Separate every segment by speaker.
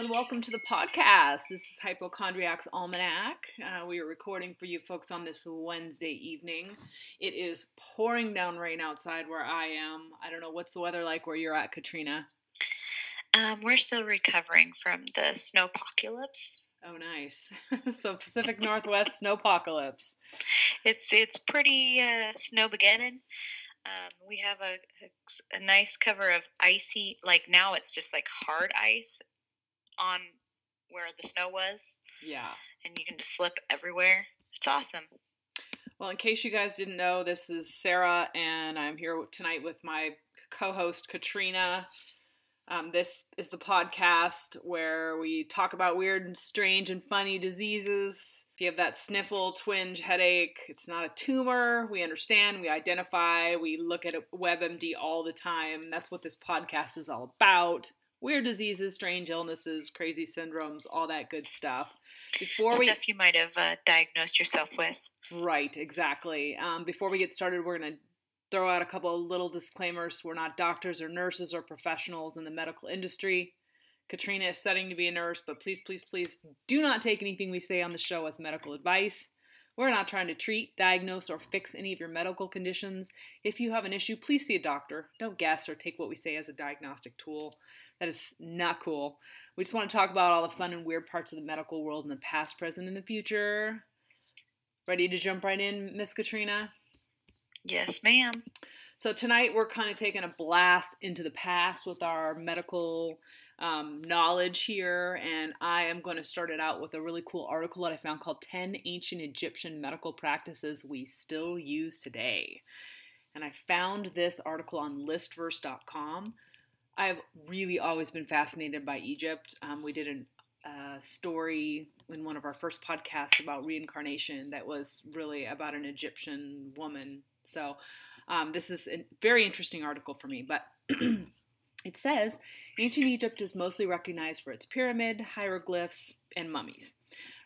Speaker 1: and welcome to the podcast. This is Hypochondriac's Almanac. Uh, we are recording for you folks on this Wednesday evening. It is pouring down rain outside where I am. I don't know what's the weather like where you're at, Katrina.
Speaker 2: Um, we're still recovering from the snowpocalypse.
Speaker 1: Oh, nice. so Pacific Northwest snowpocalypse.
Speaker 2: It's it's pretty uh, snow beginning. Um, we have a, a nice cover of icy, like now it's just like hard ice on where the snow was.
Speaker 1: Yeah.
Speaker 2: And you can just slip everywhere. It's awesome.
Speaker 1: Well, in case you guys didn't know, this is Sarah, and I'm here tonight with my co host, Katrina. Um, this is the podcast where we talk about weird and strange and funny diseases. If you have that sniffle, twinge, headache, it's not a tumor. We understand, we identify, we look at WebMD all the time. That's what this podcast is all about. Weird diseases, strange illnesses, crazy syndromes, all that good stuff.
Speaker 2: Before we stuff you might have uh, diagnosed yourself with.
Speaker 1: Right, exactly. Um, before we get started, we're going to throw out a couple of little disclaimers. We're not doctors or nurses or professionals in the medical industry. Katrina is studying to be a nurse, but please, please, please do not take anything we say on the show as medical advice. We're not trying to treat, diagnose, or fix any of your medical conditions. If you have an issue, please see a doctor. Don't guess or take what we say as a diagnostic tool. That is not cool. We just want to talk about all the fun and weird parts of the medical world in the past, present, and the future. Ready to jump right in, Miss Katrina?
Speaker 2: Yes, ma'am.
Speaker 1: So tonight we're kind of taking a blast into the past with our medical um, knowledge here, and I am going to start it out with a really cool article that I found called 10 Ancient Egyptian Medical Practices We Still Use Today. And I found this article on listverse.com. I've really always been fascinated by Egypt. Um, we did a uh, story in one of our first podcasts about reincarnation that was really about an Egyptian woman so um, this is a very interesting article for me, but it says ancient Egypt is mostly recognized for its pyramid, hieroglyphs, and mummies.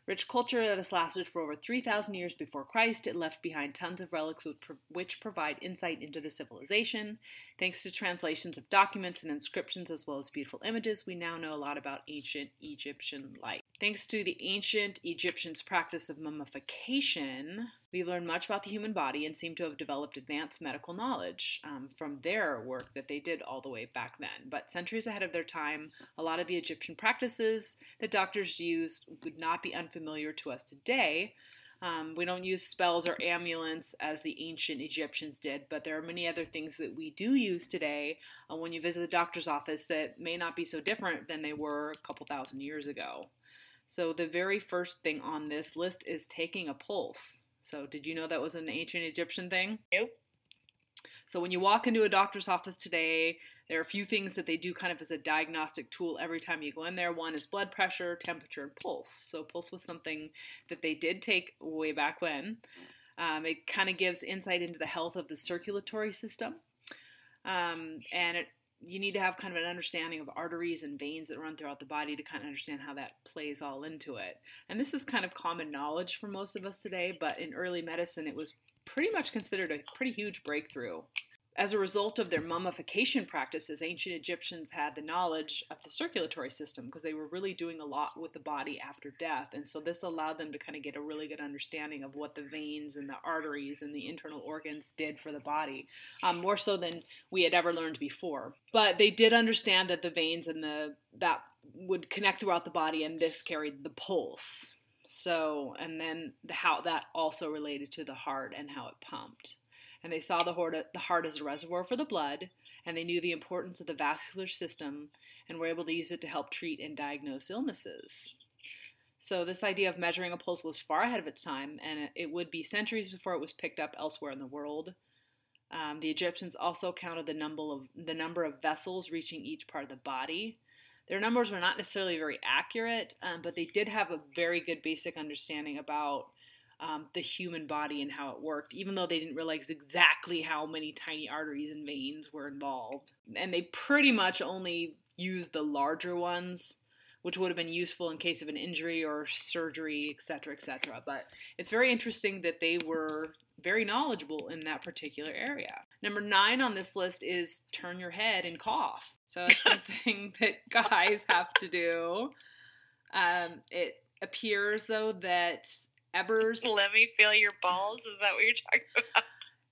Speaker 1: Rich culture that has lasted for over 3,000 years before Christ, it left behind tons of relics which provide insight into the civilization. Thanks to translations of documents and inscriptions, as well as beautiful images, we now know a lot about ancient Egyptian life. Thanks to the ancient Egyptians' practice of mummification, we learn much about the human body and seem to have developed advanced medical knowledge um, from their work that they did all the way back then. But centuries ahead of their time, a lot of the Egyptian practices that doctors used would not be unfamiliar to us today. Um, we don't use spells or amulets as the ancient Egyptians did, but there are many other things that we do use today uh, when you visit the doctor's office that may not be so different than they were a couple thousand years ago. So, the very first thing on this list is taking a pulse. So, did you know that was an ancient Egyptian thing?
Speaker 2: Nope.
Speaker 1: So, when you walk into a doctor's office today, there are a few things that they do kind of as a diagnostic tool every time you go in there. One is blood pressure, temperature, and pulse. So, pulse was something that they did take way back when. Um, it kind of gives insight into the health of the circulatory system. Um, and it you need to have kind of an understanding of arteries and veins that run throughout the body to kind of understand how that plays all into it. And this is kind of common knowledge for most of us today, but in early medicine, it was pretty much considered a pretty huge breakthrough. As a result of their mummification practices, ancient Egyptians had the knowledge of the circulatory system because they were really doing a lot with the body after death. And so this allowed them to kind of get a really good understanding of what the veins and the arteries and the internal organs did for the body, um, more so than we had ever learned before. But they did understand that the veins and the that would connect throughout the body, and this carried the pulse. So, and then the, how that also related to the heart and how it pumped and they saw the heart, as a reservoir for the blood, and they knew the importance of the vascular system and were able to use it to help treat and diagnose illnesses. So, this idea of measuring a pulse was far ahead of its time, and it would be centuries before it was picked up elsewhere in the world. Um, the Egyptians also counted the number of the number of vessels reaching each part of the body. Their numbers were not necessarily very accurate, um, but they did have a very good basic understanding about um, the human body and how it worked, even though they didn't realize exactly how many tiny arteries and veins were involved. And they pretty much only used the larger ones, which would have been useful in case of an injury or surgery, etc., etc. But it's very interesting that they were very knowledgeable in that particular area. Number nine on this list is turn your head and cough. So it's something that guys have to do. Um, it appears though that Ebers.
Speaker 2: Let me feel your balls. Is that what you're talking about?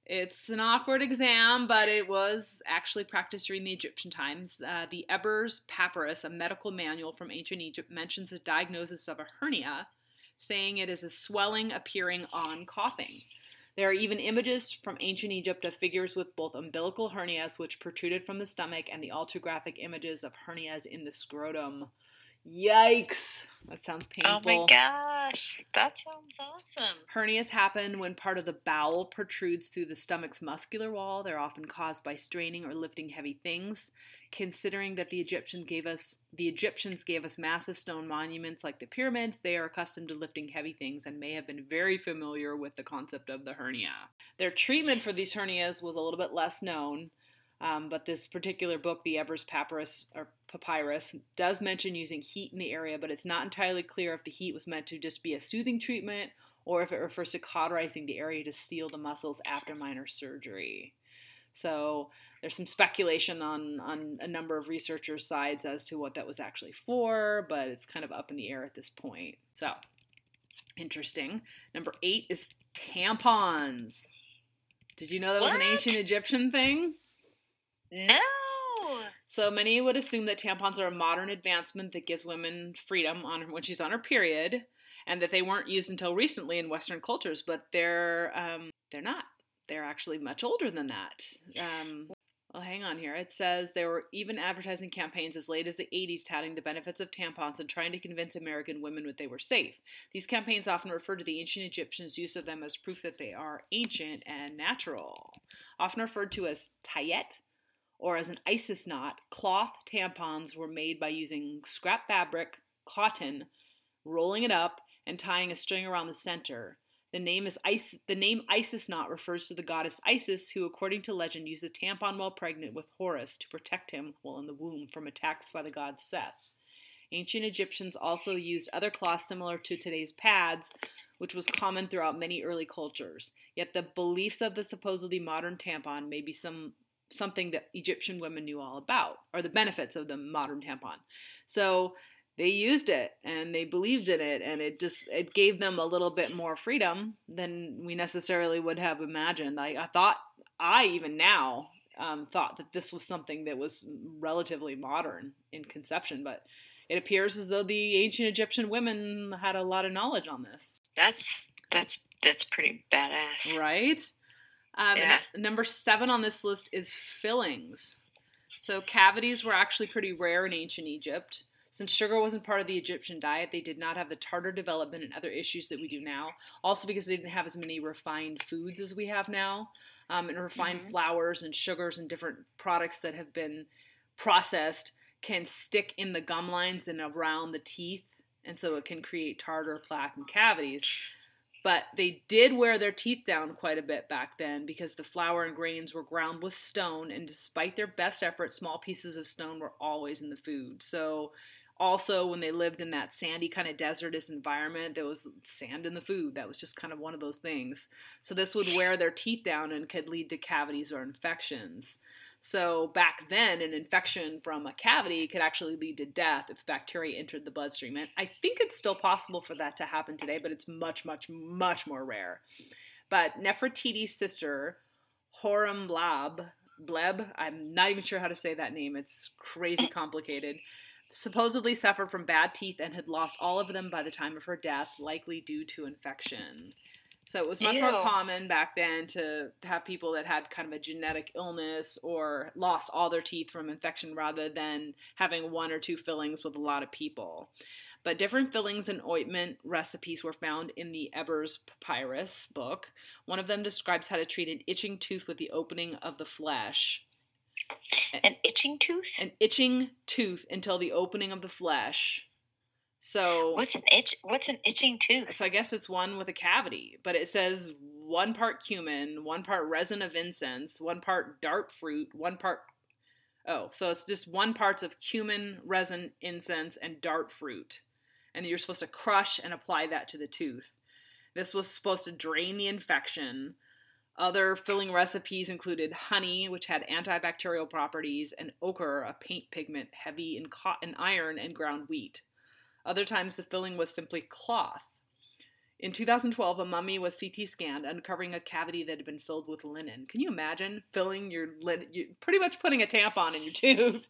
Speaker 1: It's an awkward exam, but it was actually practiced during the Egyptian times. Uh, the Ebers Papyrus, a medical manual from ancient Egypt, mentions a diagnosis of a hernia, saying it is a swelling appearing on coughing. There are even images from ancient Egypt of figures with both umbilical hernias, which protruded from the stomach, and the ultrographic images of hernias in the scrotum. Yikes! That sounds painful.
Speaker 2: Oh my gosh, that sounds awesome.
Speaker 1: Hernias happen when part of the bowel protrudes through the stomach's muscular wall. They're often caused by straining or lifting heavy things. Considering that the Egyptians gave us the Egyptians gave us massive stone monuments like the pyramids, they are accustomed to lifting heavy things and may have been very familiar with the concept of the hernia. Their treatment for these hernias was a little bit less known. Um, but this particular book, the Ebers Papyrus or Papyrus, does mention using heat in the area, but it's not entirely clear if the heat was meant to just be a soothing treatment or if it refers to cauterizing the area to seal the muscles after minor surgery. So there's some speculation on, on a number of researchers' sides as to what that was actually for, but it's kind of up in the air at this point. So interesting. Number eight is tampons. Did you know that was an ancient Egyptian thing?
Speaker 2: No.
Speaker 1: So many would assume that tampons are a modern advancement that gives women freedom on when she's on her period, and that they weren't used until recently in Western cultures. But they're um, they're not. They're actually much older than that. Um, well, hang on here. It says there were even advertising campaigns as late as the 80s touting the benefits of tampons and trying to convince American women that they were safe. These campaigns often refer to the ancient Egyptians' use of them as proof that they are ancient and natural. Often referred to as tayet, or as an Isis knot, cloth tampons were made by using scrap fabric, cotton, rolling it up, and tying a string around the center. The name is Is- the name Isis knot refers to the goddess Isis, who, according to legend, used a tampon while pregnant with Horus to protect him while in the womb from attacks by the god Seth. Ancient Egyptians also used other cloths similar to today's pads, which was common throughout many early cultures. Yet the beliefs of the supposedly modern tampon may be some something that Egyptian women knew all about, or the benefits of the modern tampon. So they used it and they believed in it, and it just it gave them a little bit more freedom than we necessarily would have imagined. I, I thought I even now um, thought that this was something that was relatively modern in conception, but it appears as though the ancient Egyptian women had a lot of knowledge on this.
Speaker 2: That's that's that's pretty badass.
Speaker 1: Right? Um,
Speaker 2: Yeah.
Speaker 1: Number seven on this list is fillings. So cavities were actually pretty rare in ancient Egypt. Since sugar wasn't part of the Egyptian diet, they did not have the tartar development and other issues that we do now. Also, because they didn't have as many refined foods as we have now, um, and refined
Speaker 2: Mhm.
Speaker 1: flours and sugars and different products that have been processed can stick in the gum lines and around the teeth, and so it can create tartar, plaque, and cavities but they did wear their teeth down quite a bit back then because the flour and grains were ground with stone and despite their best effort small pieces of stone were always in the food. So also when they lived in that sandy kind of desertous environment there was sand in the food. That was just kind of one of those things. So this would wear their teeth down and could lead to cavities or infections so back then, an infection from a cavity could actually lead to death if bacteria entered the bloodstream. And I think it's still possible for that to happen today, but it's much, much, much more rare. But Nefertiti's sister, Horemblab, Bleb, I'm not even sure how to say that name. It's crazy complicated. Supposedly suffered from bad teeth and had lost all of them by the time of her death, likely due to infection. So it was much more common back then to have people that had kind of a genetic illness or lost all their teeth from infection rather than having one or two fillings with a lot of people. But different fillings and ointment recipes were found in the Ebers Papyrus book. One of them describes how to treat an itching tooth with the opening of the flesh.
Speaker 2: An itching tooth?
Speaker 1: An itching tooth until the opening of the flesh. So
Speaker 2: What's an itch? What's an itching tooth?
Speaker 1: so I guess it's one with a cavity, but it says one part cumin, one part resin of incense, one part dart fruit, one part Oh, so it's just one parts of cumin, resin, incense, and dart fruit. And you're supposed to crush and apply that to the tooth. This was supposed to drain the infection. Other filling recipes included honey, which had antibacterial properties, and ochre, a paint pigment heavy in cotton iron and ground wheat. Other times the filling was simply cloth. In 2012, a mummy was CT scanned, uncovering a cavity that had been filled with linen. Can you imagine filling your linen, you, pretty much putting a tampon in your tooth?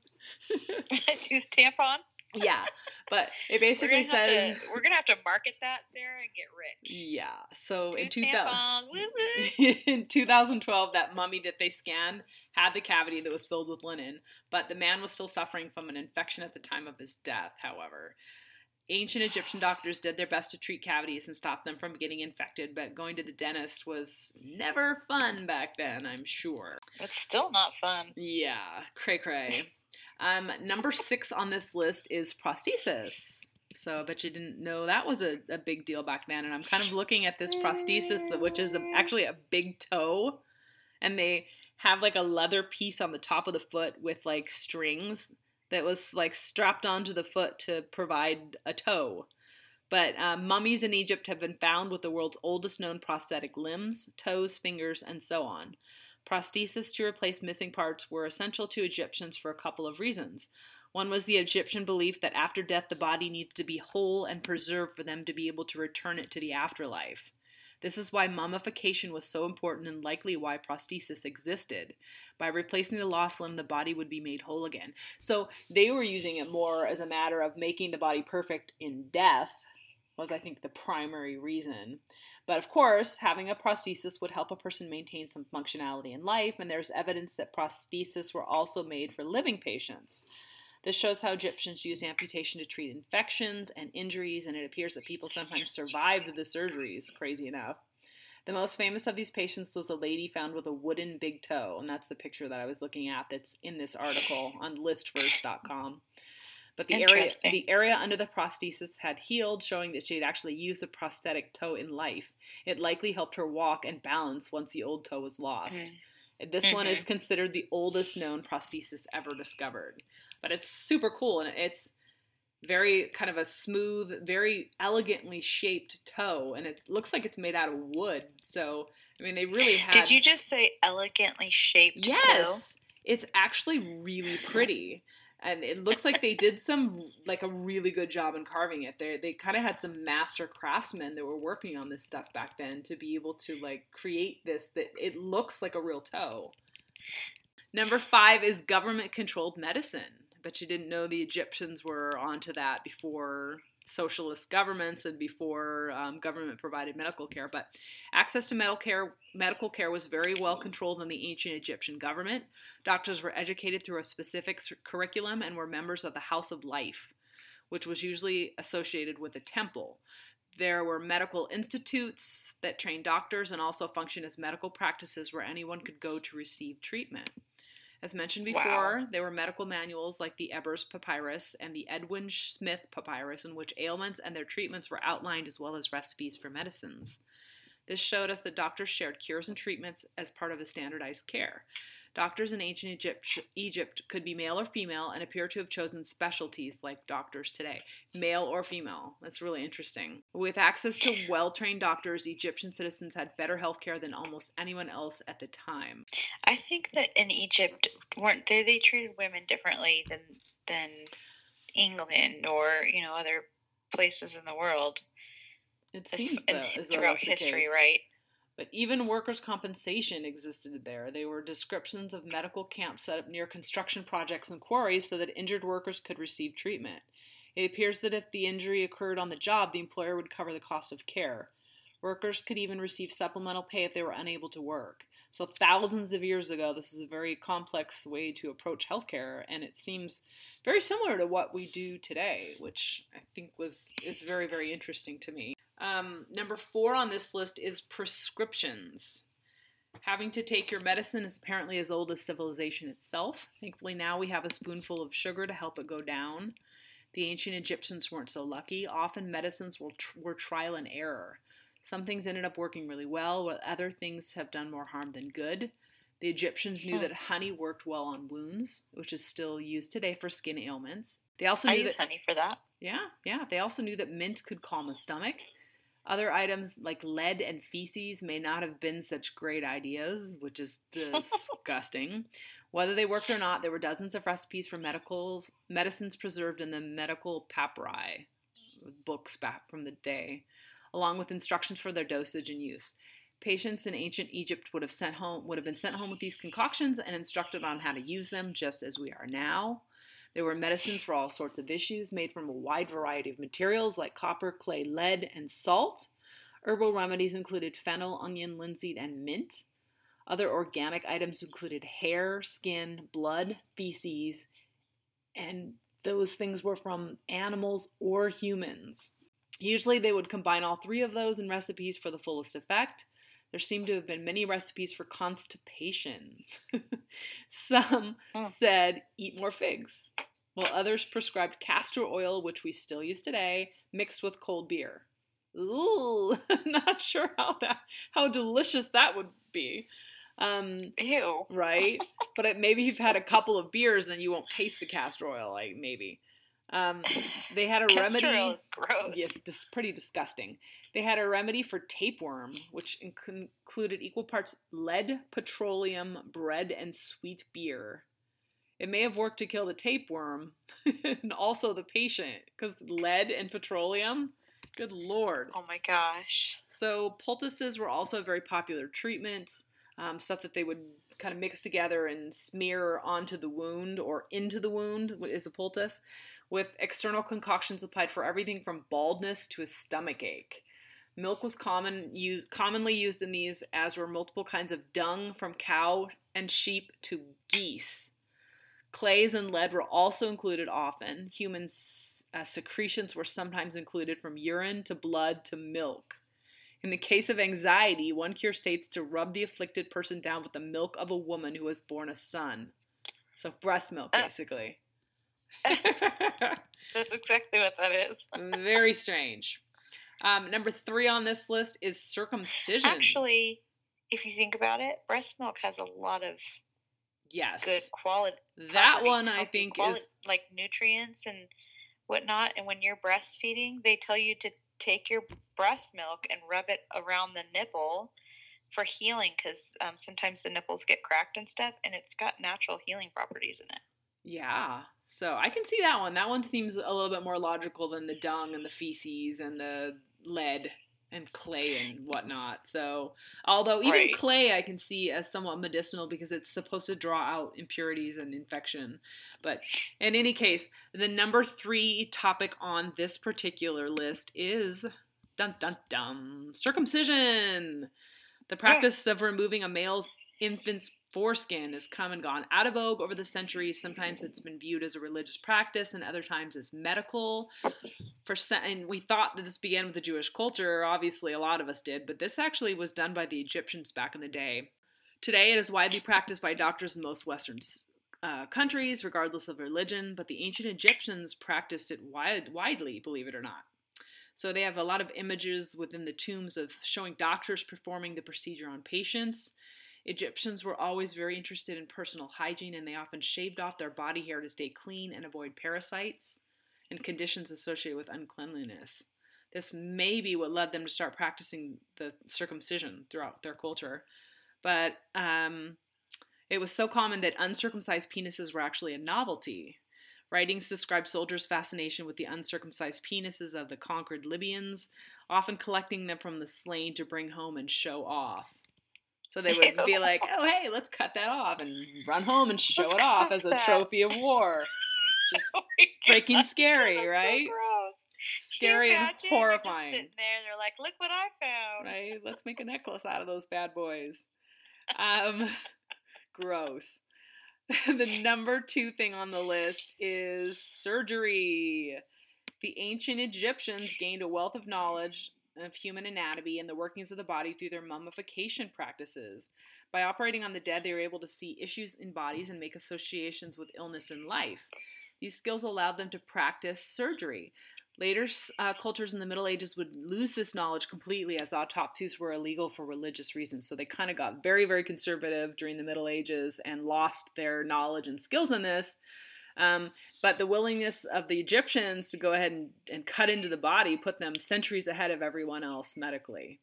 Speaker 2: Tooth tampon.
Speaker 1: yeah, but it basically
Speaker 2: we're
Speaker 1: says
Speaker 2: to, we're gonna have to market that, Sarah, and get rich.
Speaker 1: yeah. So in
Speaker 2: Tooth
Speaker 1: 2000,
Speaker 2: tampons, woo woo.
Speaker 1: in 2012, that mummy that they scanned had the cavity that was filled with linen, but the man was still suffering from an infection at the time of his death. However. Ancient Egyptian doctors did their best to treat cavities and stop them from getting infected, but going to the dentist was never fun back then, I'm sure.
Speaker 2: It's still not fun.
Speaker 1: Yeah, cray cray. um, number six on this list is prosthesis. So I bet you didn't know that was a, a big deal back then. And I'm kind of looking at this prosthesis, which is a, actually a big toe. And they have like a leather piece on the top of the foot with like strings that was like strapped onto the foot to provide a toe. But um, mummies in Egypt have been found with the world's oldest known prosthetic limbs, toes, fingers, and so on. Prosthesis to replace missing parts were essential to Egyptians for a couple of reasons. One was the Egyptian belief that after death the body needs to be whole and preserved for them to be able to return it to the afterlife. This is why mummification was so important and likely why prosthesis existed. By replacing the lost limb, the body would be made whole again. So they were using it more as a matter of making the body perfect in death, was I think the primary reason. But of course, having a prosthesis would help a person maintain some functionality in life, and there's evidence that prostheses were also made for living patients. This shows how Egyptians used amputation to treat infections and injuries, and it appears that people sometimes survived the surgeries, crazy enough. The most famous of these patients was a lady found with a wooden big toe, and that's the picture that I was looking at that's in this article on listverse.com. But the area the area under the prosthesis had healed, showing that she had actually used a prosthetic toe in life. It likely helped her walk and balance once the old toe was lost. Hmm. This one is mm-hmm. considered the oldest known prosthesis ever discovered. But it's super cool and it's very kind of a smooth, very elegantly shaped toe, and it looks like it's made out of wood. So, I mean, they really had.
Speaker 2: Did you just say elegantly shaped? toe?
Speaker 1: Yes, it's actually really pretty, and it looks like they did some like a really good job in carving it. They they kind of had some master craftsmen that were working on this stuff back then to be able to like create this that it looks like a real toe. Number five is government controlled medicine. But you didn't know the Egyptians were onto that before socialist governments and before um, government provided medical care. But access to medical care, medical care was very well controlled in the ancient Egyptian government. Doctors were educated through a specific curriculum and were members of the House of Life, which was usually associated with a temple. There were medical institutes that trained doctors and also functioned as medical practices where anyone could go to receive treatment. As mentioned before,
Speaker 2: Wow.
Speaker 1: there were medical manuals like the Ebers Papyrus and the Edwin Smith Papyrus, in which ailments and their treatments were outlined as well as recipes for medicines. This showed us that doctors shared cures and treatments as part of a standardized care. Doctors in ancient Egypt, Egypt could be male or female and appear to have chosen specialties like doctors today, male or female. That's really interesting. With access to well trained doctors, Egyptian citizens had better health care than almost anyone else at the time.
Speaker 2: I think that in Egypt, weren't they? They treated women differently than than England or you know other places in the world
Speaker 1: It seems
Speaker 2: in-
Speaker 1: though, as
Speaker 2: throughout history,
Speaker 1: case.
Speaker 2: right?
Speaker 1: But even workers' compensation existed there. They were descriptions of medical camps set up near construction projects and quarries so that injured workers could receive treatment. It appears that if the injury occurred on the job, the employer would cover the cost of care. Workers could even receive supplemental pay if they were unable to work. So, thousands of years ago, this was a very complex way to approach healthcare, and it seems very similar to what we do today, which I think was is very, very interesting to me. Um, number four on this list is prescriptions. Having to take your medicine is apparently as old as civilization itself. Thankfully, now we have a spoonful of sugar to help it go down. The ancient Egyptians weren't so lucky. Often, medicines were, were trial and error. Some things ended up working really well, while other things have done more harm than good. The Egyptians knew that honey worked well on wounds, which is still used today for skin ailments. They also
Speaker 2: I use
Speaker 1: that
Speaker 2: honey for that.
Speaker 1: yeah, yeah. They also knew that mint could calm a stomach. Other items like lead and feces may not have been such great ideas, which is disgusting. Whether they worked or not, there were dozens of recipes for medicals, medicines preserved in the medical papyri, books back from the day, along with instructions for their dosage and use. Patients in ancient Egypt would have sent home would have been sent home with these concoctions and instructed on how to use them, just as we are now. There were medicines for all sorts of issues, made from a wide variety of materials like copper, clay, lead, and salt. Herbal remedies included fennel, onion, linseed, and mint. Other organic items included hair, skin, blood, feces, and those things were from animals or humans. Usually they would combine all three of those in recipes for the fullest effect. There seem to have been many recipes for constipation. Some
Speaker 2: Hmm.
Speaker 1: said eat more figs, while others prescribed castor oil, which we still use today, mixed with cold beer. Ooh, not sure how that how delicious that would be. Um,
Speaker 2: Ew.
Speaker 1: right? but it, maybe you've had a couple of beers, and then you won't taste the castor oil. Like maybe. Um, they had a
Speaker 2: Castor
Speaker 1: remedy.
Speaker 2: oil is gross.
Speaker 1: Yes, dis- pretty disgusting. They had a remedy for tapeworm, which inc- included equal parts lead, petroleum, bread, and sweet beer. It may have worked to kill the tapeworm and also the patient, because lead and petroleum. Good lord.
Speaker 2: Oh my gosh.
Speaker 1: So poultices were also a very popular treatment, um, stuff that they would kind of mix together and smear onto the wound or into the wound is a poultice, with external concoctions applied for everything from baldness to a stomach ache. Milk was common used, commonly used in these, as were multiple kinds of dung from cow and sheep to geese. Clays and lead were also included often. Human uh, secretions were sometimes included from urine to blood to milk. In the case of anxiety, one cure states to rub the afflicted person down with the milk of a woman who has borne a son. So breast milk,
Speaker 2: Uh.
Speaker 1: basically.
Speaker 2: That's exactly what that is.
Speaker 1: Very strange. Um, number three on this list is circumcision.
Speaker 2: Actually, if you think about it, breast milk has a lot of
Speaker 1: yes.
Speaker 2: good quality.
Speaker 1: that one I think
Speaker 2: quali-
Speaker 1: is
Speaker 2: like nutrients and whatnot. And when you're breastfeeding, they tell you to take your breast milk and rub it around the nipple for healing because um, sometimes the nipples get cracked and stuff, and it's got natural healing properties in it.
Speaker 1: Yeah. So I can see that one. That one seems a little bit more logical than the dung and the feces and the lead and clay and whatnot. So, although even
Speaker 2: Right.
Speaker 1: clay I can see as somewhat medicinal because it's supposed to draw out impurities and infection. But in any case, the number three topic on this particular list is dun dun dun circumcision. The practice of removing a male's infant's foreskin has come and gone out of vogue over the centuries. Sometimes it's been viewed as a religious practice, and other times as medical. For and we thought that this began with the Jewish culture. Obviously, a lot of us did, but this actually was done by the Egyptians back in the day. Today, it is widely practiced by doctors in most Western uh, countries, regardless of religion. But the ancient Egyptians practiced it wide, widely, believe it or not. So they have a lot of images within the tombs of showing doctors performing the procedure on patients. Egyptians were always very interested in personal hygiene and they often shaved off their body hair to stay clean and avoid parasites and conditions associated with uncleanliness. This may be what led them to start practicing the circumcision throughout their culture. But um, it was so common that uncircumcised penises were actually a novelty. Writings describe soldiers' fascination with the uncircumcised penises of the conquered Libyans, often collecting them from the slain to bring home and show off. So they would be like, "Oh, hey, let's cut that off and run home and show
Speaker 2: Let's
Speaker 1: it off as a
Speaker 2: that."
Speaker 1: trophy of war." Just
Speaker 2: Oh
Speaker 1: freaking
Speaker 2: God,
Speaker 1: scary,
Speaker 2: that's so
Speaker 1: right?
Speaker 2: gross.
Speaker 1: Scary and horrifying.
Speaker 2: sitting there, they're like, "Look what I found."
Speaker 1: right? Let's make a necklace out of those bad boys. Um, gross. the number two thing on the list is surgery. The ancient Egyptians gained a wealth of knowledge of human anatomy and the workings of the body through their mummification practices. By operating on the dead, they were able to see issues in bodies and make associations with illness and life. These skills allowed them to practice surgery. Later uh, cultures in the Middle Ages would lose this knowledge completely as autopsies were illegal for religious reasons. So they kind of got very, very conservative during the Middle Ages and lost their knowledge and skills in this. Um, but the willingness of the Egyptians to go ahead and, and cut into the body put them centuries ahead of everyone else medically.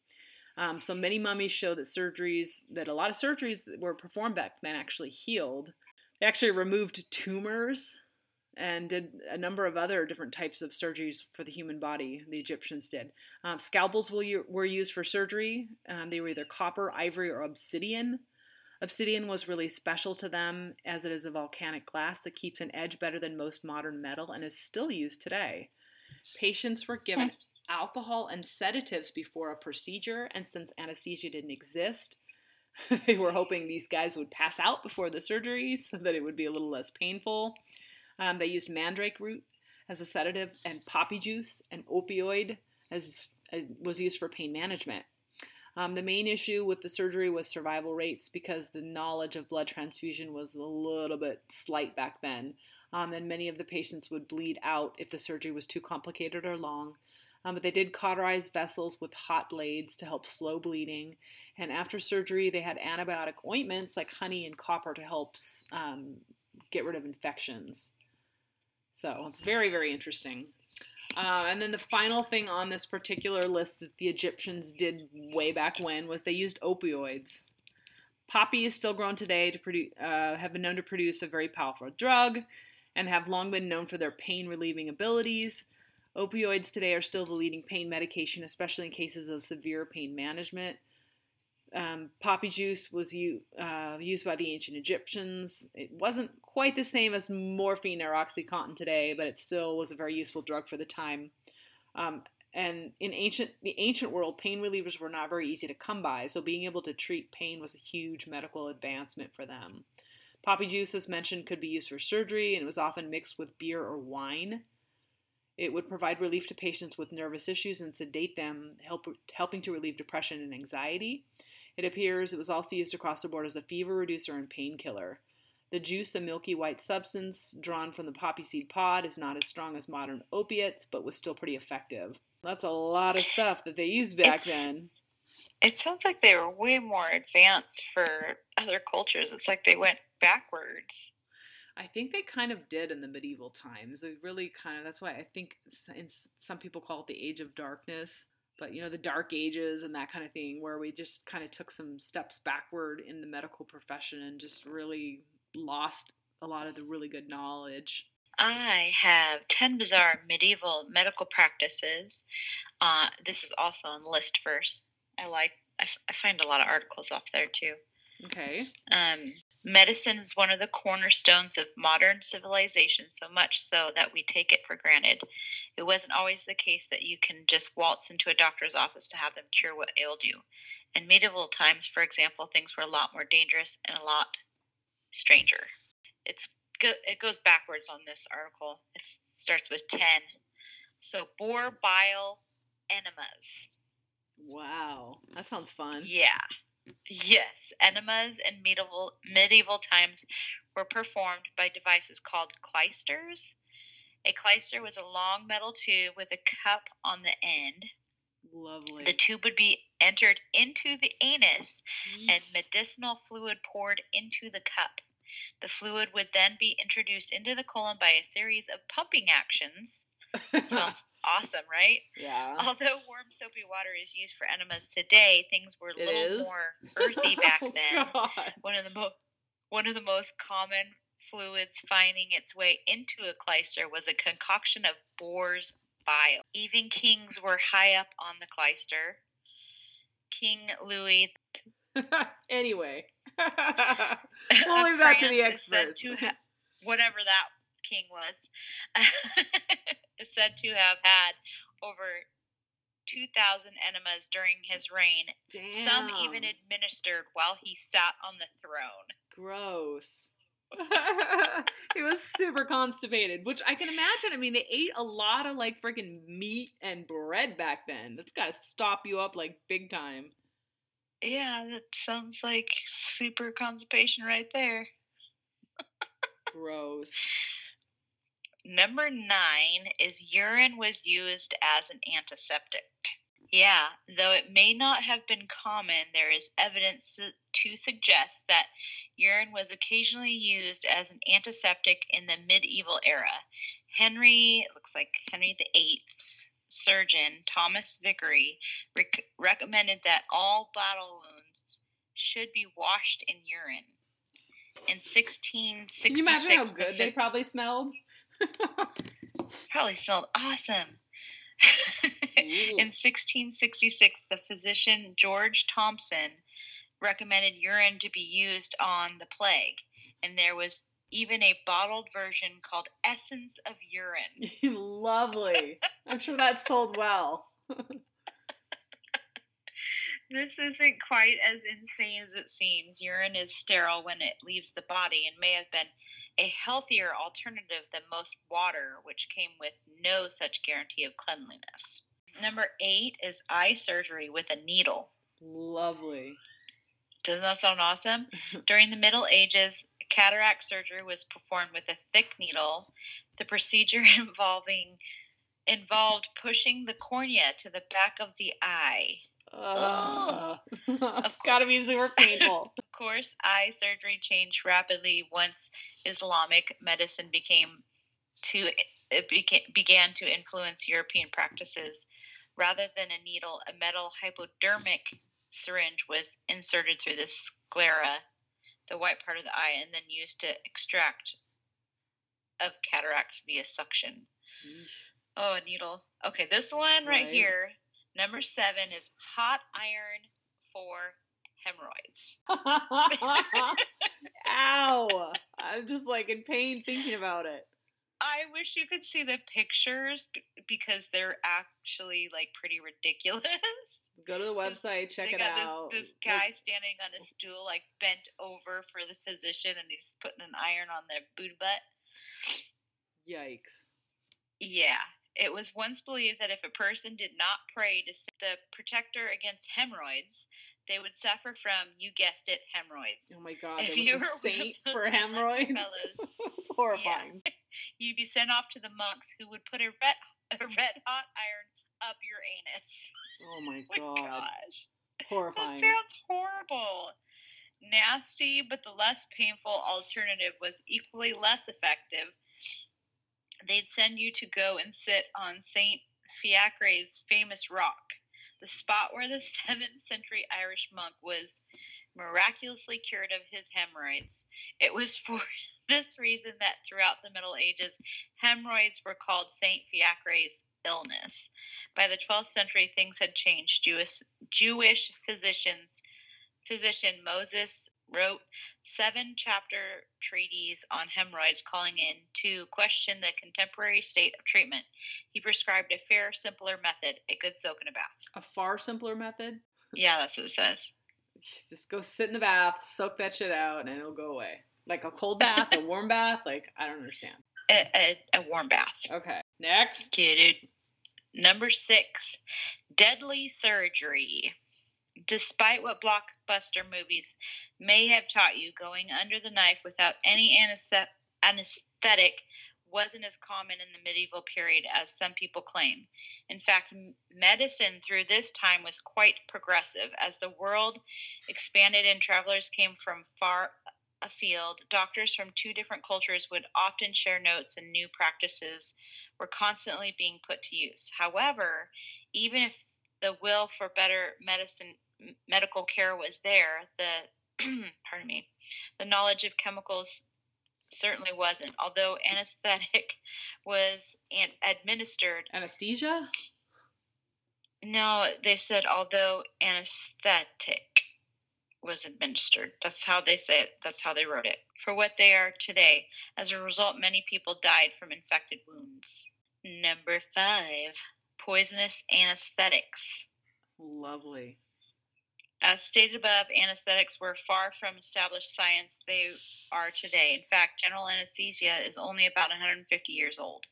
Speaker 1: Um, so many mummies show that surgeries, that a lot of surgeries that were performed back then actually healed. They actually removed tumors and did a number of other different types of surgeries for the human body. The Egyptians did. Um, scalpels were used for surgery. Um, they were either copper, ivory, or obsidian. Obsidian was really special to them as it is a volcanic glass that keeps an edge better than most modern metal and is still used today. Patients were given alcohol and sedatives before a procedure, and since anesthesia didn't exist, they were hoping these guys would pass out before the surgery so that it would be a little less painful. Um, they used mandrake root as a sedative, and poppy juice, and opioid, as uh, was used for pain management. Um, the main issue with the surgery was survival rates because the knowledge of blood transfusion was a little bit slight back then. Um, and many of the patients would bleed out if the surgery was too complicated or long. Um, but they did cauterize vessels with hot blades to help slow bleeding. And after surgery, they had antibiotic ointments like honey and copper to help um, get rid of infections. So it's very, very interesting. Uh, and then the final thing on this particular list that the Egyptians did way back when was they used opioids. Poppy is still grown today to produce, uh, have been known to produce a very powerful drug, and have long been known for their pain relieving abilities. Opioids today are still the leading pain medication, especially in cases of severe pain management. Um, poppy juice was u- uh, used by the ancient Egyptians. It wasn't quite the same as morphine or OxyContin today, but it still was a very useful drug for the time. Um, and in ancient the ancient world, pain relievers were not very easy to come by, so being able to treat pain was a huge medical advancement for them. Poppy juice, as mentioned, could be used for surgery, and it was often mixed with beer or wine. It would provide relief to patients with nervous issues and sedate them, help, helping to relieve depression and anxiety. It appears it was also used across the board as a fever reducer and painkiller. The juice, a milky white substance drawn from the poppy seed pod, is not as strong as modern opiates, but was still pretty effective. That's a lot of stuff that they used back it's, then.
Speaker 2: It sounds like they were way more advanced for other cultures. It's like they went backwards.
Speaker 1: I think they kind of did in the medieval times. They really kind of, that's why I think some people call it the age of darkness but you know the dark ages and that kind of thing where we just kind of took some steps backward in the medical profession and just really lost a lot of the really good knowledge
Speaker 2: I have 10 bizarre medieval medical practices. Uh, this is also on Listverse. I like, I, f- I find a lot of articles off there too.
Speaker 1: Okay.
Speaker 2: Um, Medicine is one of the cornerstones of modern civilization, so much so that we take it for granted. It wasn't always the case that you can just waltz into a doctor's office to have them cure what ailed you. In medieval times, for example, things were a lot more dangerous and a lot stranger. It's it goes backwards on this article. It starts with 10. So, boar bile enemas.
Speaker 1: Wow, that sounds fun.
Speaker 2: Yeah. Yes, enemas in medieval medieval times were performed by devices called clysters. A clyster was a long metal tube with a cup on the end.
Speaker 1: Lovely.
Speaker 2: The tube would be entered into the anus mm. and medicinal fluid poured into the cup. The fluid would then be introduced into the colon by a series of pumping actions Sounds awesome, right?
Speaker 1: Yeah.
Speaker 2: Although warm soapy water is used for enemas today, things were a it little is? more earthy back oh, then. God. One of the most one of the most common fluids finding its way into a clyster was a concoction of boar's bile. Even kings were high up on the clyster. King Louis.
Speaker 1: anyway, we'll leave that to the experts.
Speaker 2: To ha- whatever that king was, is said to have had over 2,000 enemas during his reign.
Speaker 1: Damn.
Speaker 2: Some even administered while he sat on the throne.
Speaker 1: Gross. he was super constipated, which I can imagine. I mean, they ate a lot of like freaking meat and bread back then. That's got to stop you up like big time.
Speaker 2: Yeah, that sounds like super constipation right there.
Speaker 1: Gross.
Speaker 2: Number nine is urine was used as an antiseptic. Yeah, though it may not have been common, there is evidence to- suggest that urine was occasionally used as an antiseptic in the medieval era. Henry, it looks like Henry VIII's surgeon, Thomas Vicary, rec- recommended that all battle wounds should be washed in urine. In 1666,
Speaker 1: Can you imagine how
Speaker 2: the
Speaker 1: good
Speaker 2: fi-
Speaker 1: they probably smelled?
Speaker 2: probably smelled awesome. In 1666, the physician George Thomson recommended urine to be used on the plague, and there was even a bottled version called Essence of Urine.
Speaker 1: Lovely. I'm sure that sold well.
Speaker 2: This isn't quite as insane as it seems. Urine is sterile when it leaves the body and may have been a healthier alternative than most water, which came with no such guarantee of cleanliness. Number eight is eye surgery with a needle.
Speaker 1: Lovely.
Speaker 2: Doesn't that sound awesome? During the Middle Ages, cataract surgery was performed with a thick needle. The procedure involving involved pushing the cornea to the back of the eye.
Speaker 1: Uh, it's
Speaker 2: course.
Speaker 1: gotta be super painful.
Speaker 2: Of course, eye surgery changed rapidly once Islamic medicine became to it beca- began to influence European practices. Rather than a needle, a metal hypodermic syringe was inserted through the sclera, the white part of the eye, and then used to extract of cataracts via suction. Oh, a needle. Okay, this one right,
Speaker 1: Right.
Speaker 2: here, number seven, is hot iron for hemorrhoids.
Speaker 1: Ow! I'm just like in pain thinking about it.
Speaker 2: I wish you could see the pictures because they're actually like pretty ridiculous.
Speaker 1: Go to the website, check it out.
Speaker 2: this this
Speaker 1: Like,
Speaker 2: guy standing on a stool, like bent over for the physician, and he's putting an iron on their boot butt.
Speaker 1: yikes.
Speaker 2: Yeah. It was once believed that if a person did not pray to the protector against hemorrhoids, they would suffer from, you guessed it, hemorrhoids.
Speaker 1: Oh my god,
Speaker 2: If you were
Speaker 1: a saint for hemorrhoids.
Speaker 2: fellows.
Speaker 1: it's horrifying.
Speaker 2: You'd be sent off to the monks who would put a red, a red hot iron up your anus.
Speaker 1: Oh my
Speaker 2: Oh
Speaker 1: god,
Speaker 2: my gosh. That sounds horrible. Nasty, but the less painful alternative was equally less effective. They'd send you to go and sit on St. Fiacre's famous rock, the spot where the 7th century Irish monk was miraculously cured of his hemorrhoids. It was for this reason that throughout the Middle Ages, hemorrhoids were called St. Fiacre's illness. By the 12th century, things had changed. Jewish, Jewish physicians, physician Moses wrote seven chapter treatise on hemorrhoids, calling in to question the contemporary state of treatment. He prescribed a fair, simpler method, a good soak in a bath.
Speaker 1: A far simpler method.
Speaker 2: Yeah, that's what it says.
Speaker 1: Just go sit in the bath, soak that shit out, and it'll go away. Like a cold bath, a warm bath. Like I don't understand.
Speaker 2: A, a, a warm bath.
Speaker 1: Okay, next.
Speaker 2: Dude. Number six, deadly surgery. Despite what blockbuster movies may have taught you, going under the knife without any anesthet- anesthetic wasn't as common in the medieval period as some people claim. In fact, medicine through this time was quite progressive. As the world expanded and travelers came from far afield, doctors from two different cultures would often share notes and new practices were constantly being put to use. However, even if the will for better medicine medical care was there, the pardon me, the knowledge of chemicals certainly wasn't. Although anesthetic was an- administered,
Speaker 1: Anesthesia.
Speaker 2: no, they said although anesthetic was administered. That's how they say it. That's how they wrote it. For what they are today. As a result, many people died from infected wounds. Number five, poisonous anesthetics.
Speaker 1: Lovely.
Speaker 2: As stated above, anesthetics were far from established science they are today. In fact, general anesthesia is only about 150 years old.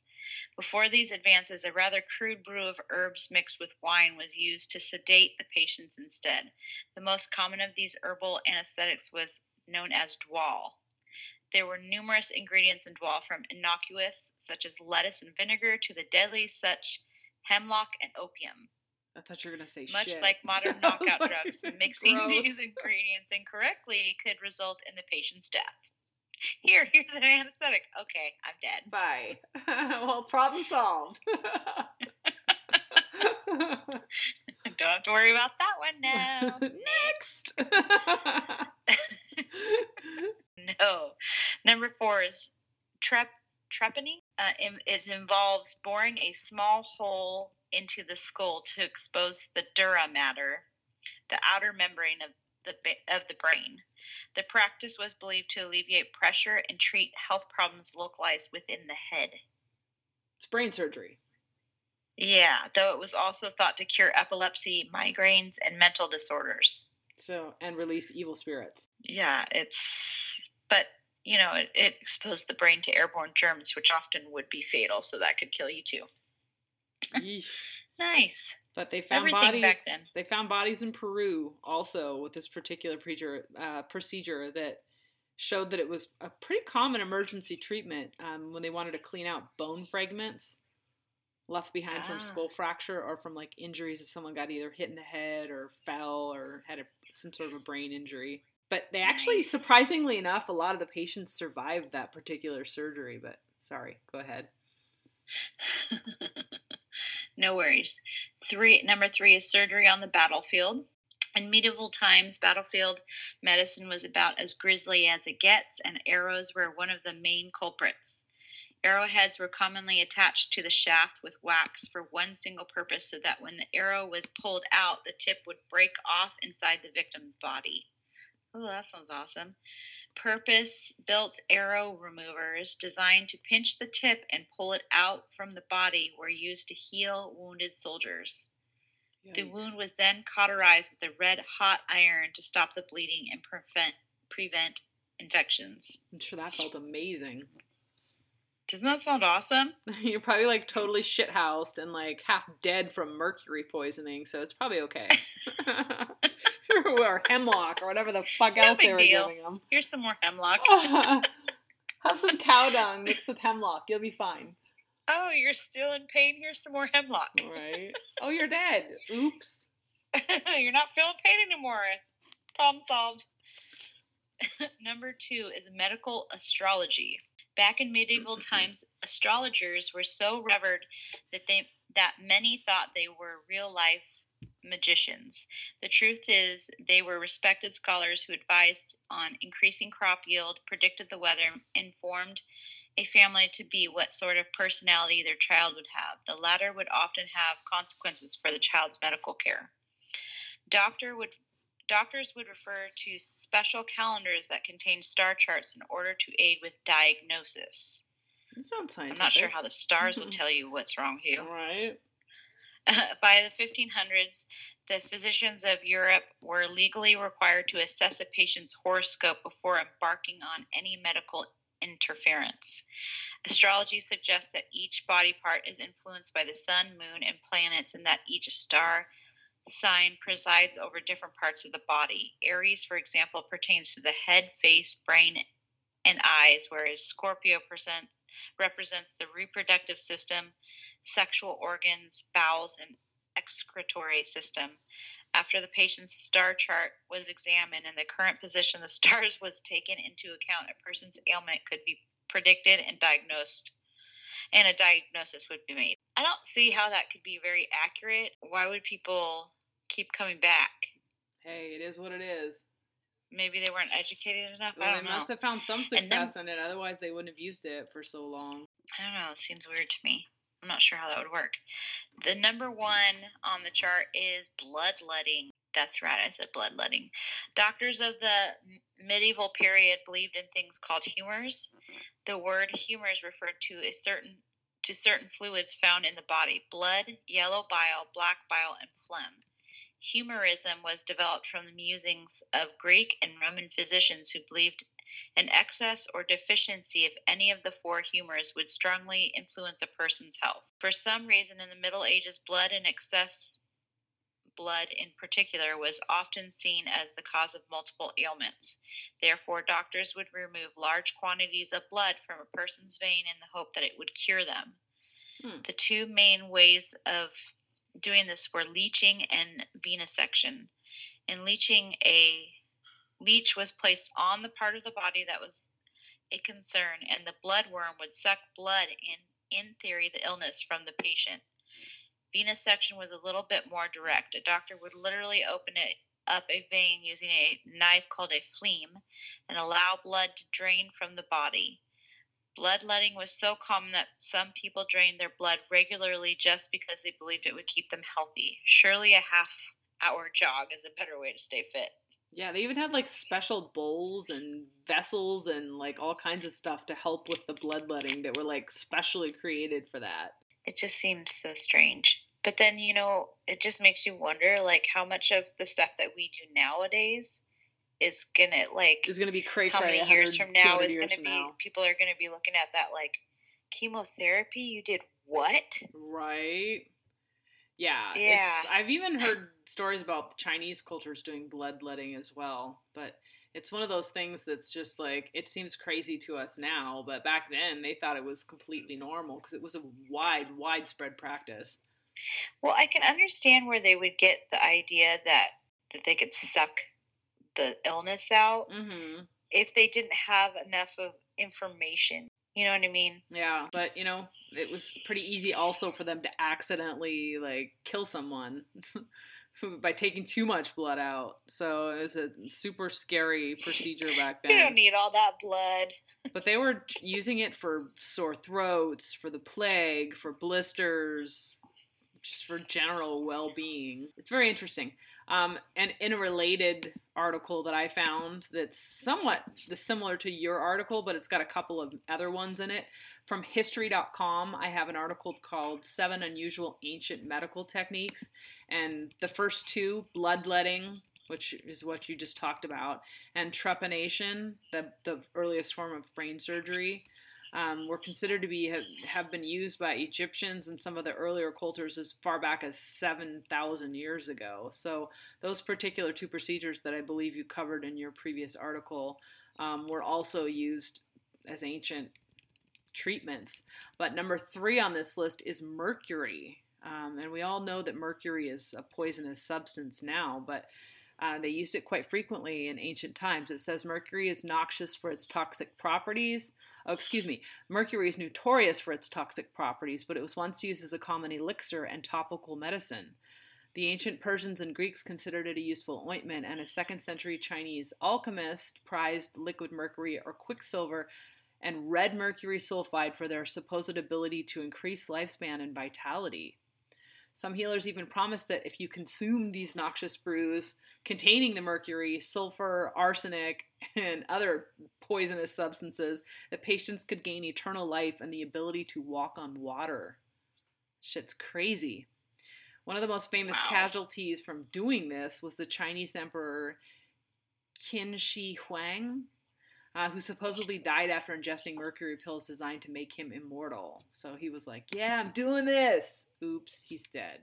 Speaker 2: Before these advances, a rather crude brew of herbs mixed with wine was used to sedate the patients instead. The most common of these herbal anesthetics was known as dwal. There were numerous ingredients in dwal, from innocuous, such as lettuce and vinegar, to the deadly, such hemlock and opium.
Speaker 1: I thought you were gonna say
Speaker 2: Much
Speaker 1: shit.
Speaker 2: like modern knockout
Speaker 1: like,
Speaker 2: drugs, mixing these ingredients incorrectly could result in the patient's death. Here, here's an anesthetic. Okay, I'm dead.
Speaker 1: Bye. well, problem solved.
Speaker 2: Don't have to worry about that one now.
Speaker 1: Next.
Speaker 2: no. Number four is trep trepanning. Uh, it involves boring a small hole into the skull to expose the dura mater, the outer membrane of the of the brain. The practice was believed to alleviate pressure and treat health problems localized within the head.
Speaker 1: it's brain surgery.
Speaker 2: Yeah, though it was also thought to cure epilepsy, migraines, and mental disorders.
Speaker 1: So and release evil spirits.
Speaker 2: Yeah, it's but you know it, it exposed the brain to airborne germs, which often would be fatal, so that could kill you too. Nice.
Speaker 1: But they found
Speaker 2: Everything
Speaker 1: bodies.
Speaker 2: back then.
Speaker 1: They found bodies in Peru also with this particular procedure, uh, procedure that showed that it was a pretty common emergency treatment um, when they wanted to clean out bone fragments left behind from
Speaker 2: Ah.
Speaker 1: skull fracture or from like injuries that someone got either hit in the head or fell or had a, some sort of a brain injury. But they actually,
Speaker 2: Nice.
Speaker 1: surprisingly enough, a lot of the patients survived that particular surgery. But sorry, go ahead.
Speaker 2: no worries. Three number three is surgery on the battlefield. In medieval times, battlefield medicine was about as grisly as it gets, and arrows were one of the main culprits. Arrowheads were commonly attached to the shaft with wax for one single purpose so that when the arrow was pulled out, the tip would break off inside the victim's body. Oh, that sounds awesome. Purpose built arrow removers designed to pinch the tip and pull it out from the body were used to heal wounded soldiers. The wound was then cauterized with a red hot iron to stop the bleeding and prevent prevent infections.
Speaker 1: I'm sure that felt amazing.
Speaker 2: Doesn't that sound awesome?
Speaker 1: You're probably like totally shithoused and like half dead from mercury poisoning, so it's probably okay. or hemlock or whatever the fuck
Speaker 2: No
Speaker 1: else they were
Speaker 2: deal.
Speaker 1: giving them.
Speaker 2: Here's some more hemlock.
Speaker 1: Have some cow dung mixed with hemlock. You'll be fine.
Speaker 2: Oh, you're still in pain. Here's some more hemlock.
Speaker 1: Right? Oh, you're dead. Oops.
Speaker 2: you're not feeling pain anymore. Problem solved. Number two is medical astrology. Back in medieval times, astrologers were so revered that they that many thought they were real life magicians. The truth is, they were respected scholars who advised on increasing crop yield, predicted the weather, informed a family to be what sort of personality their child would have. The latter would often have consequences for the child's medical care. Doctor would doctors would refer to special calendars that contain star charts in order to aid with diagnosis.
Speaker 1: That sounds scientific.
Speaker 2: I'm not sure how the stars will mm-hmm. tell you what's wrong with you.
Speaker 1: Right?
Speaker 2: By the 1500s, the physicians of Europe were legally required to assess a patient's horoscope before embarking on any medical interference. Astrology suggests that each body part is influenced by the sun, moon, and planets, and that each star sign presides over different parts of the body. Aries, for example, pertains to the head, face, brain, and eyes, whereas Scorpio presents, represents the reproductive system, sexual organs, bowels, and excretory system. After the patient's star chart was examined and the current position of the stars was taken into account, a person's ailment could be predicted and diagnosed, and a diagnosis would be made. I don't see how that could be very accurate. Why would people keep coming back?
Speaker 1: Hey, it is what it is.
Speaker 2: Maybe they weren't educated enough.
Speaker 1: Well,
Speaker 2: I
Speaker 1: they
Speaker 2: don't know.
Speaker 1: must have found some
Speaker 2: then-
Speaker 1: success in it, otherwise they wouldn't have used it for so long.
Speaker 2: I don't know. It seems weird to me. I'm not sure how that would work. The number one on the chart is bloodletting. That's right, I said bloodletting. Doctors of the medieval period believed in things called humors. The word humors referred to a certain to certain fluids found in the body: blood, yellow bile, black bile, and phlegm. Humorism was developed from the musings of Greek and Roman physicians who believed an excess or deficiency of any of the four humors would strongly influence a person's health. For some reason, in the Middle Ages, blood and excess blood in particular was often seen as the cause of multiple ailments. Therefore, doctors would remove large quantities of blood from a person's vein in the hope that it would cure them.
Speaker 1: Hmm.
Speaker 2: The two main ways of doing this were leeching and venesection. In leeching, a leech was placed on the part of the body that was a concern, and the bloodworm would suck blood in, in theory, the illness from the patient. Venesection was a little bit more direct. A doctor would literally open it up a vein using a knife called a fleam and allow blood to drain from the body. Bloodletting was so common that some people drained their blood regularly just because they believed it would keep them healthy. Surely a half hour jog is a better way to stay fit.
Speaker 1: Yeah, they even had like special bowls and vessels and like all kinds of stuff to help with the bloodletting that were like specially created for that.
Speaker 2: It just seems so strange. But then, you know, it just makes you wonder like how much of the stuff that we do nowadays is gonna like
Speaker 1: It's gonna be crazy.
Speaker 2: how many years from now is gonna be
Speaker 1: now.
Speaker 2: people are gonna be looking at that like chemotherapy you did what?
Speaker 1: Right. Yeah.
Speaker 2: Yeah.
Speaker 1: It's, I've even heard stories about Chinese cultures doing bloodletting as well, but it's one of those things that's just like it seems crazy to us now, but back then they thought it was completely normal because it was a wide, widespread practice.
Speaker 2: Well, I can understand where they would get the idea that that they could suck the illness out
Speaker 1: Mm-hmm.
Speaker 2: if they didn't have enough of information. You know what I mean?
Speaker 1: Yeah, but you know, it was pretty easy also for them to accidentally like kill someone by taking too much blood out. So it was a super scary procedure back then.
Speaker 2: You don't need all that blood.
Speaker 1: But they were using it for sore throats, for the plague, for blisters, just for general well-being. It's very interesting. Um, and in a related article that I found that's somewhat similar to your article, but it's got a couple of other ones in it. From history.com, I have an article called Seven Unusual Ancient Medical Techniques. And the first two, bloodletting, which is what you just talked about, and trepanation, the, the earliest form of brain surgery, um, were considered to be have, have been used by Egyptians and some of the earlier cultures as far back as 7,000 years ago. So those particular two procedures that I believe you covered in your previous article um, were also used as ancient treatments. But number three on this list is mercury. Um, and we all know that mercury is a poisonous substance now, but uh, they used it quite frequently in ancient times. It says mercury is noxious for its toxic properties. Oh, excuse me. Mercury is notorious for its toxic properties, but it was once used as a common elixir and topical medicine. The ancient Persians and Greeks considered it a useful ointment, and a second century Chinese alchemist prized liquid mercury or quicksilver and red mercury sulfide for their supposed ability to increase lifespan and vitality. Some healers even promised that if you consumed these noxious brews containing the mercury, sulfur, arsenic, and other poisonous substances, that patients could gain eternal life and the ability to walk on water. Shit's crazy. One of the most famous
Speaker 2: Wow.
Speaker 1: casualties from doing this was the Chinese emperor Qin Shi Huang, uh, who supposedly died after ingesting mercury pills designed to make him immortal. So he was like, Yeah, I'm doing this. Oops, he's dead.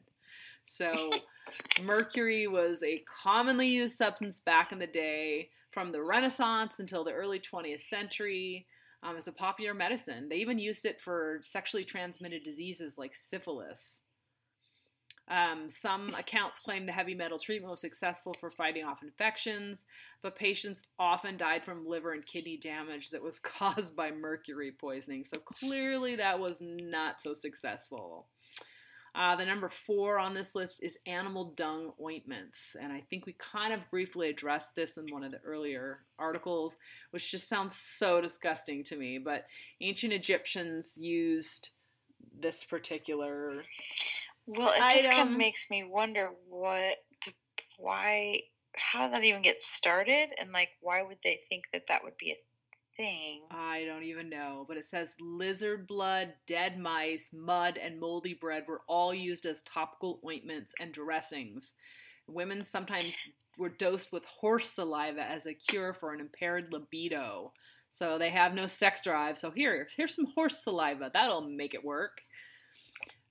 Speaker 1: So, mercury was a commonly used substance back in the day from the Renaissance until the early 20th century um, as a popular medicine. They even used it for sexually transmitted diseases like syphilis. Um, some accounts claim the heavy metal treatment was successful for fighting off infections, but patients often died from liver and kidney damage that was caused by mercury poisoning. So clearly, that was not so successful. Uh, the number four on this list is animal dung ointments. And I think we kind of briefly addressed this in one of the earlier articles, which just sounds so disgusting to me. But ancient Egyptians used this particular
Speaker 2: Well, it just kind of makes me wonder what, the, why, how did that even get started, and like, why would they think that that would be a thing?
Speaker 1: I don't even know, but it says lizard blood, dead mice, mud, and moldy bread were all used as topical ointments and dressings. Women sometimes were dosed with horse saliva as a cure for an impaired libido. So they have no sex drive. So here, here's some horse saliva. That'll make it work.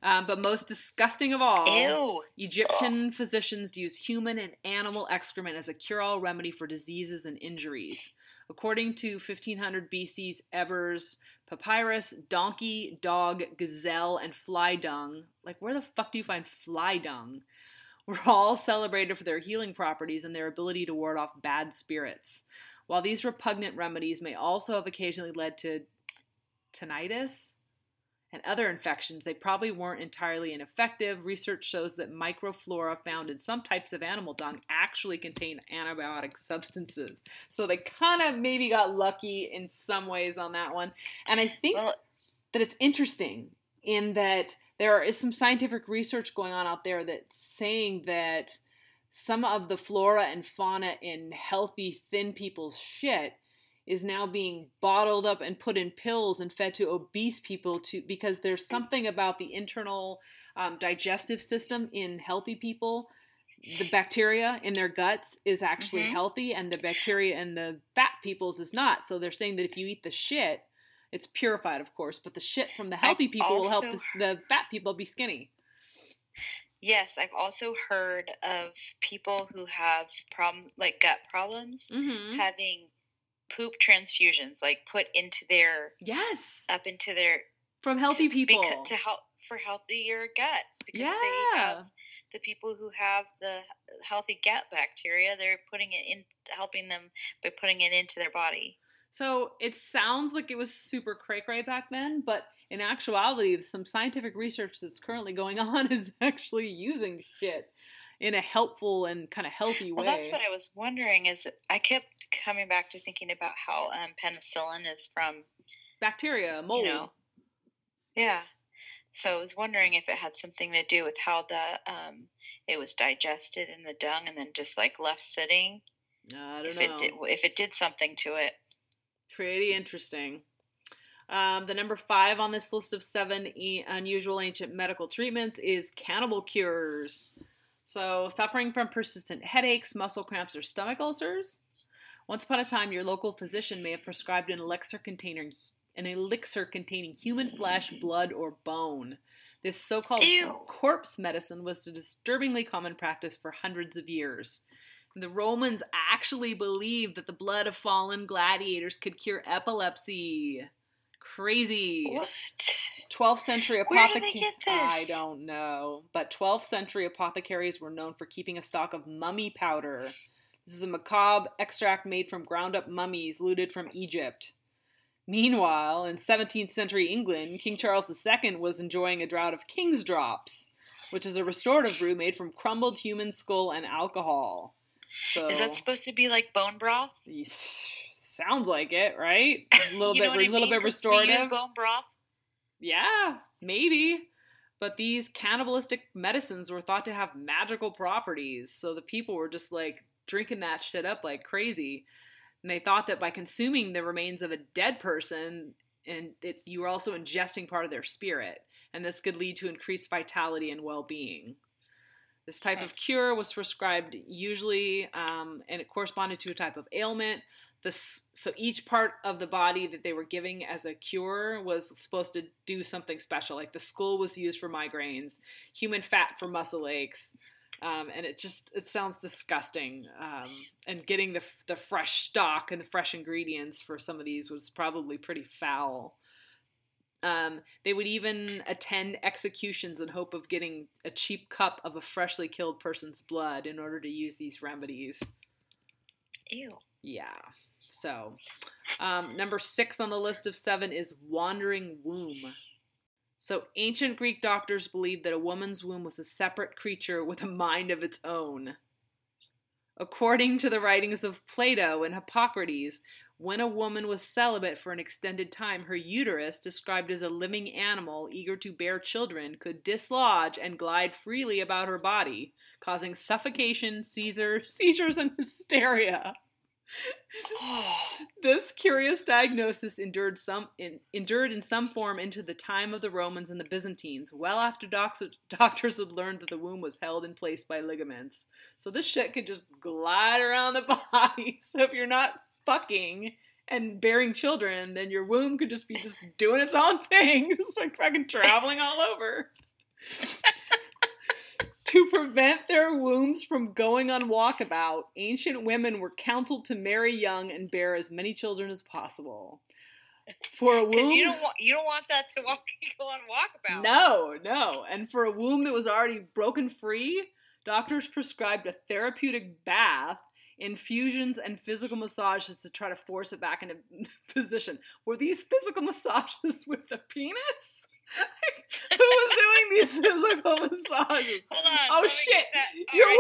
Speaker 1: Um, but most disgusting of all,
Speaker 2: Ew.
Speaker 1: Egyptian physicians used human and animal excrement as a cure all remedy for diseases and injuries. According to 1500 BC's Ebers papyrus, donkey, dog, gazelle, and fly dung. Like, where the fuck do you find fly dung? Were all celebrated for their healing properties and their ability to ward off bad spirits. While these repugnant remedies may also have occasionally led to tetanus, and other infections, they probably weren't entirely ineffective. Research shows that microflora found in some types of animal dung actually contain antibiotic substances. So they kind of maybe got lucky in some ways on that one. And I think
Speaker 2: Well,
Speaker 1: that it's interesting in that there is some scientific research going on out there that's saying that some of the flora and fauna in healthy thin people's shit is now being bottled up and put in pills and fed to obese people to because there's something about the internal um, digestive system in healthy people the bacteria in their guts is actually
Speaker 2: Mhm.
Speaker 1: healthy and the bacteria in the fat people's is not so they're saying that if you eat the shit it's purified of course but the shit from the healthy
Speaker 2: I've
Speaker 1: people will help the, the fat people be skinny
Speaker 2: yes, I've also heard of people who have problem like gut problems
Speaker 1: mm-hmm.
Speaker 2: having poop transfusions, like put into their
Speaker 1: yes
Speaker 2: up into their
Speaker 1: from healthy
Speaker 2: to,
Speaker 1: people
Speaker 2: to help for healthier guts because
Speaker 1: yeah
Speaker 2: they have the people who have the healthy gut bacteria. They're putting it in, helping them by putting it into their body.
Speaker 1: So it sounds like it was super cray cray back then, but in actuality, some scientific research that's currently going on is actually using shit in a helpful and kind of healthy way.
Speaker 2: Well, that's what I was wondering. Is I kept coming back to thinking about how um, penicillin is from
Speaker 1: Bacteria, mold.
Speaker 2: you know, yeah. So I was wondering if it had something to do with how the um, it was digested in the dung and then just like left sitting.
Speaker 1: I don't
Speaker 2: If
Speaker 1: know.
Speaker 2: it did, if it did something to it.
Speaker 1: Pretty interesting. Um, the number five on this list of seven e- unusual ancient medical treatments is cannibal cures. So, suffering from persistent headaches, muscle cramps, or stomach ulcers. Once upon a time, your local physician may have prescribed an elixir containing an elixir containing human flesh, blood, or bone. This so-called
Speaker 2: Ew.
Speaker 1: corpse medicine was a disturbingly common practice for hundreds of years. The Romans actually believed that the blood of fallen gladiators could cure epilepsy. Crazy.
Speaker 2: What?
Speaker 1: 12th century
Speaker 2: do
Speaker 1: apothecaries. I don't know. But 12th century apothecaries were known for keeping a stock of mummy powder. This is a macabre extract made from ground up mummies looted from Egypt. Meanwhile, in 17th century England, King Charles II was enjoying a draught of King's Drops, which is a restorative brew made from crumbled human skull and alcohol. So,
Speaker 2: Is that supposed to be like bone broth?
Speaker 1: Yeesh. Sounds like it, right? A little bit, a little
Speaker 2: mean?
Speaker 1: bit
Speaker 2: 'Cause we use
Speaker 1: restorative.
Speaker 2: bone broth.
Speaker 1: Yeah, maybe. But these cannibalistic medicines were thought to have magical properties, so the people were just like drinking that shit up like crazy. And they thought that by consuming the remains of a dead person, and it, you were also ingesting part of their spirit, and this could lead to increased vitality and well-being. This type of cure was prescribed usually, um, and it corresponded to a type of ailment. This, so each part of the body that they were giving as a cure was supposed to do something special. Like the skull was used for migraines, human fat for muscle aches, um, and it just it sounds disgusting. Um, and getting the the fresh stock and the fresh ingredients for some of these was probably pretty foul. Um, they would even attend executions in hope of getting a cheap cup of a freshly killed person's blood in order to use these remedies.
Speaker 2: Ew.
Speaker 1: Yeah. So, um, number six on the list of seven is wandering womb. So, ancient Greek doctors believed that a woman's womb was a separate creature with a mind of its own. According to the writings of Plato and Hippocrates, when a woman was celibate for an extended time, her uterus, described as a living animal eager to bear children, could dislodge and glide freely about her body, causing suffocation, seizure, seizures, and hysteria. This curious diagnosis endured some in, endured in some form into the time of the Romans and the Byzantines, well after docs, doctors had learned that the womb was held in place by ligaments. So this shit could just glide around the body. So if you're not fucking and bearing children, then your womb could just be just doing its own thing, just like fucking traveling all over. to prevent their wombs from going on walkabout, ancient women were counseled to marry young and bear as many children as possible. For a womb,
Speaker 2: you don't want you don't want that to walk go on walkabout.
Speaker 1: no, no. And for a womb that was already broken free, doctors prescribed a therapeutic bath, infusions, and physical massages to try to force it back into position. Were these physical massages with the penis? Who was doing these physical massages?
Speaker 2: Hold on.
Speaker 1: Oh shit! Your
Speaker 2: right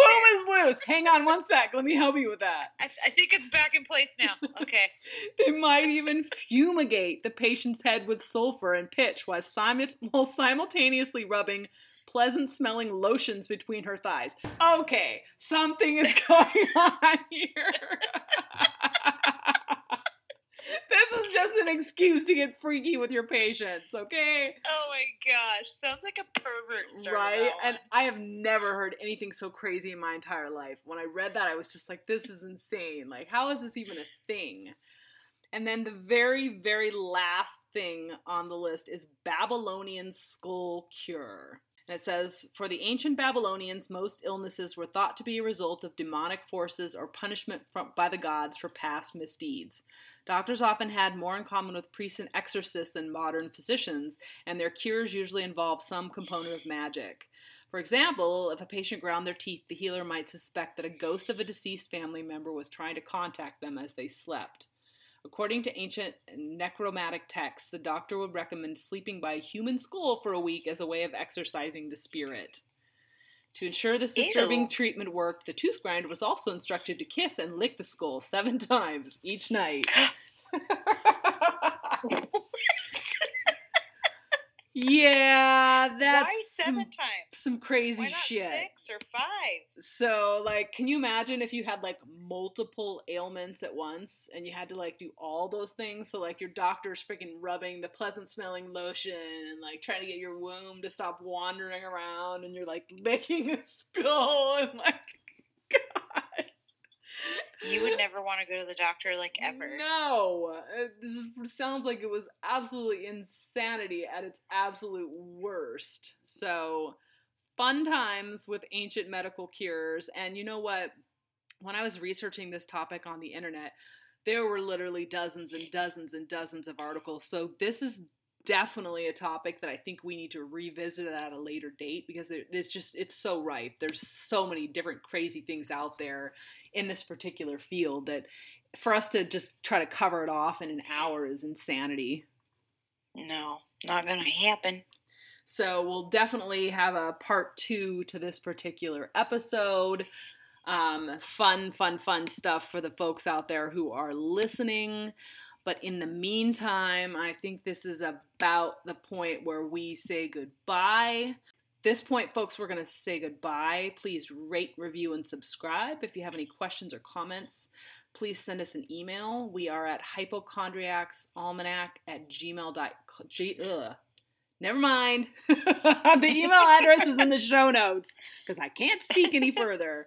Speaker 1: womb is loose. Hang on one sec. Let me help you with that.
Speaker 2: there. I, I think it's back in place now. Okay.
Speaker 1: They might even fumigate the patient's head with sulfur and pitch while, simu- while simultaneously rubbing pleasant smelling lotions between her thighs. Okay, something is going on here. this is just an excuse to get freaky with your patients, okay?
Speaker 2: Oh my gosh, sounds like a pervert story.
Speaker 1: Right? And. I have never heard anything so crazy in my entire life. When I read that, I was just like, this is insane. Like, how is this even a thing? And then the very, very last thing on the list is Babylonian skull cure. And it says, for the ancient Babylonians, most illnesses were thought to be a result of demonic forces or punishment from, by the gods for past misdeeds. Doctors often had more in common with priests and exorcists than modern physicians, and their cures usually involved some component of magic. For example, if a patient ground their teeth, the healer might suspect that a ghost of a deceased family member was trying to contact them as they slept. According to ancient necromantic texts, the doctor would recommend sleeping by a human skull for a week as a way of exorcising the spirit. To ensure this disturbing
Speaker 2: Ew.
Speaker 1: treatment worked, the tooth grinder was also instructed to kiss and lick the skull seven times each night. yeah, that's
Speaker 2: Why seven
Speaker 1: some,
Speaker 2: times?
Speaker 1: some crazy shit.
Speaker 2: six or five?
Speaker 1: So, like, can you imagine if you had like multiple ailments at once and you had to like do all those things? So, like, your doctor's freaking rubbing the pleasant smelling lotion and like trying to get your womb to stop wandering around, and you're like licking a skull and like, God.
Speaker 2: You would never want to go to the doctor like ever.
Speaker 1: No, Uh, this sounds like it was absolutely insanity at its absolute worst. So, fun times with ancient medical cures. And you know what? When I was researching this topic on the internet, there were literally dozens and dozens and dozens of articles. So, this is definitely a topic that I think we need to revisit at a later date because it, it's just it's so ripe. There's so many different crazy things out there in this particular field that for us to just try to cover it off in an hour is insanity.
Speaker 2: No, not gonna happen.
Speaker 1: So we'll definitely have a part two to this particular episode. Um, fun, fun, fun stuff for the folks out there who are listening. But in the meantime, I think this is about the point where we say goodbye. This point, folks, we're going to say goodbye. Please rate, review, and subscribe. If you have any questions or comments, please send us an email. We are at hypochondriacsalmanac at gmail.com. G- ugh. Never mind. the email address is in the show notes because I can't speak any further.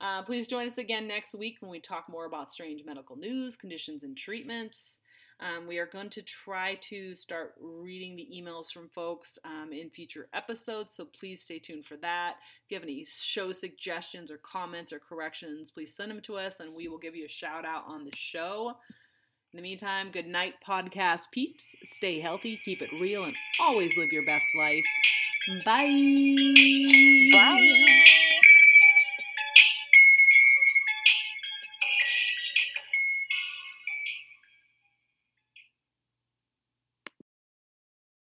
Speaker 1: Uh, please join us again next week when we talk more about strange medical news, conditions, and treatments. Um, we are going to try to start reading the emails from folks um, in future episodes, so please stay tuned for that. If you have any show suggestions or comments or corrections, please send them to us and we will give you a shout out on the show. In the meantime, good night, podcast peeps. Stay healthy, keep it real, and always live your best life. Bye.
Speaker 2: Bye.